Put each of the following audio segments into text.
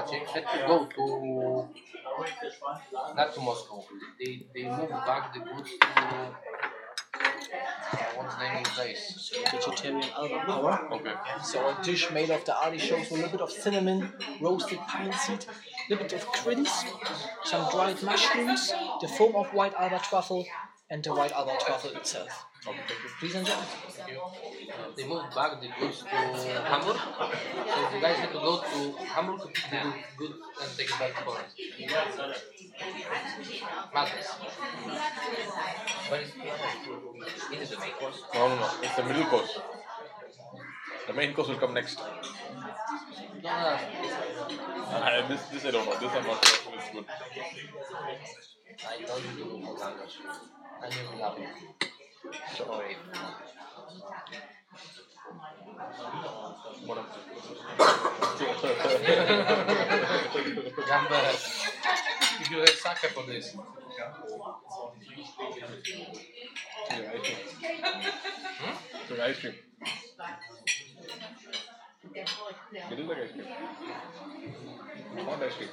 they had to go to not to Moscow. They they moved back the goods to what's the name of the place? Vegetarian Alba Power. Okay. So a dish made of the artichokes with a little bit of cinnamon, roasted pine seed, a little bit of critters, some dried mushrooms, the foam of white Alba truffle, and the white Alba truffle itself. Okay, thank you. Please enjoy. Uh, they moved back the goods to Hamburg. So guys had to go to Hamburg to the goods and take it back to Poland. Madness. What is this is the main course? No, no, no. It's the middle course. The main course will come next. No, no, Uh, this, this I don't know. This I'm not sure. It's good. I told you to know language. I love it. Sorry. Else? You have for this. Ice cream. Hmm? ice cream. Ice cream. Ice cream.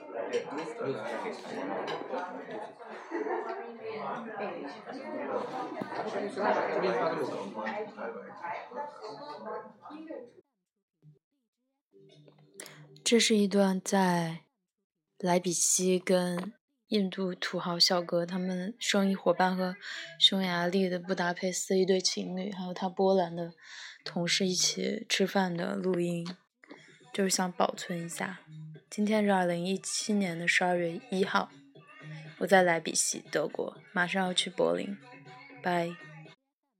这是一段在莱比锡跟印度土豪小哥他们生意伙伴和匈牙利的布达佩斯一对情侣，还有他波兰的同事一起吃饭的录音，就是想保存一下。今天是二零一七年的十二月一号，我在莱比锡，德国，马上要去柏林，拜。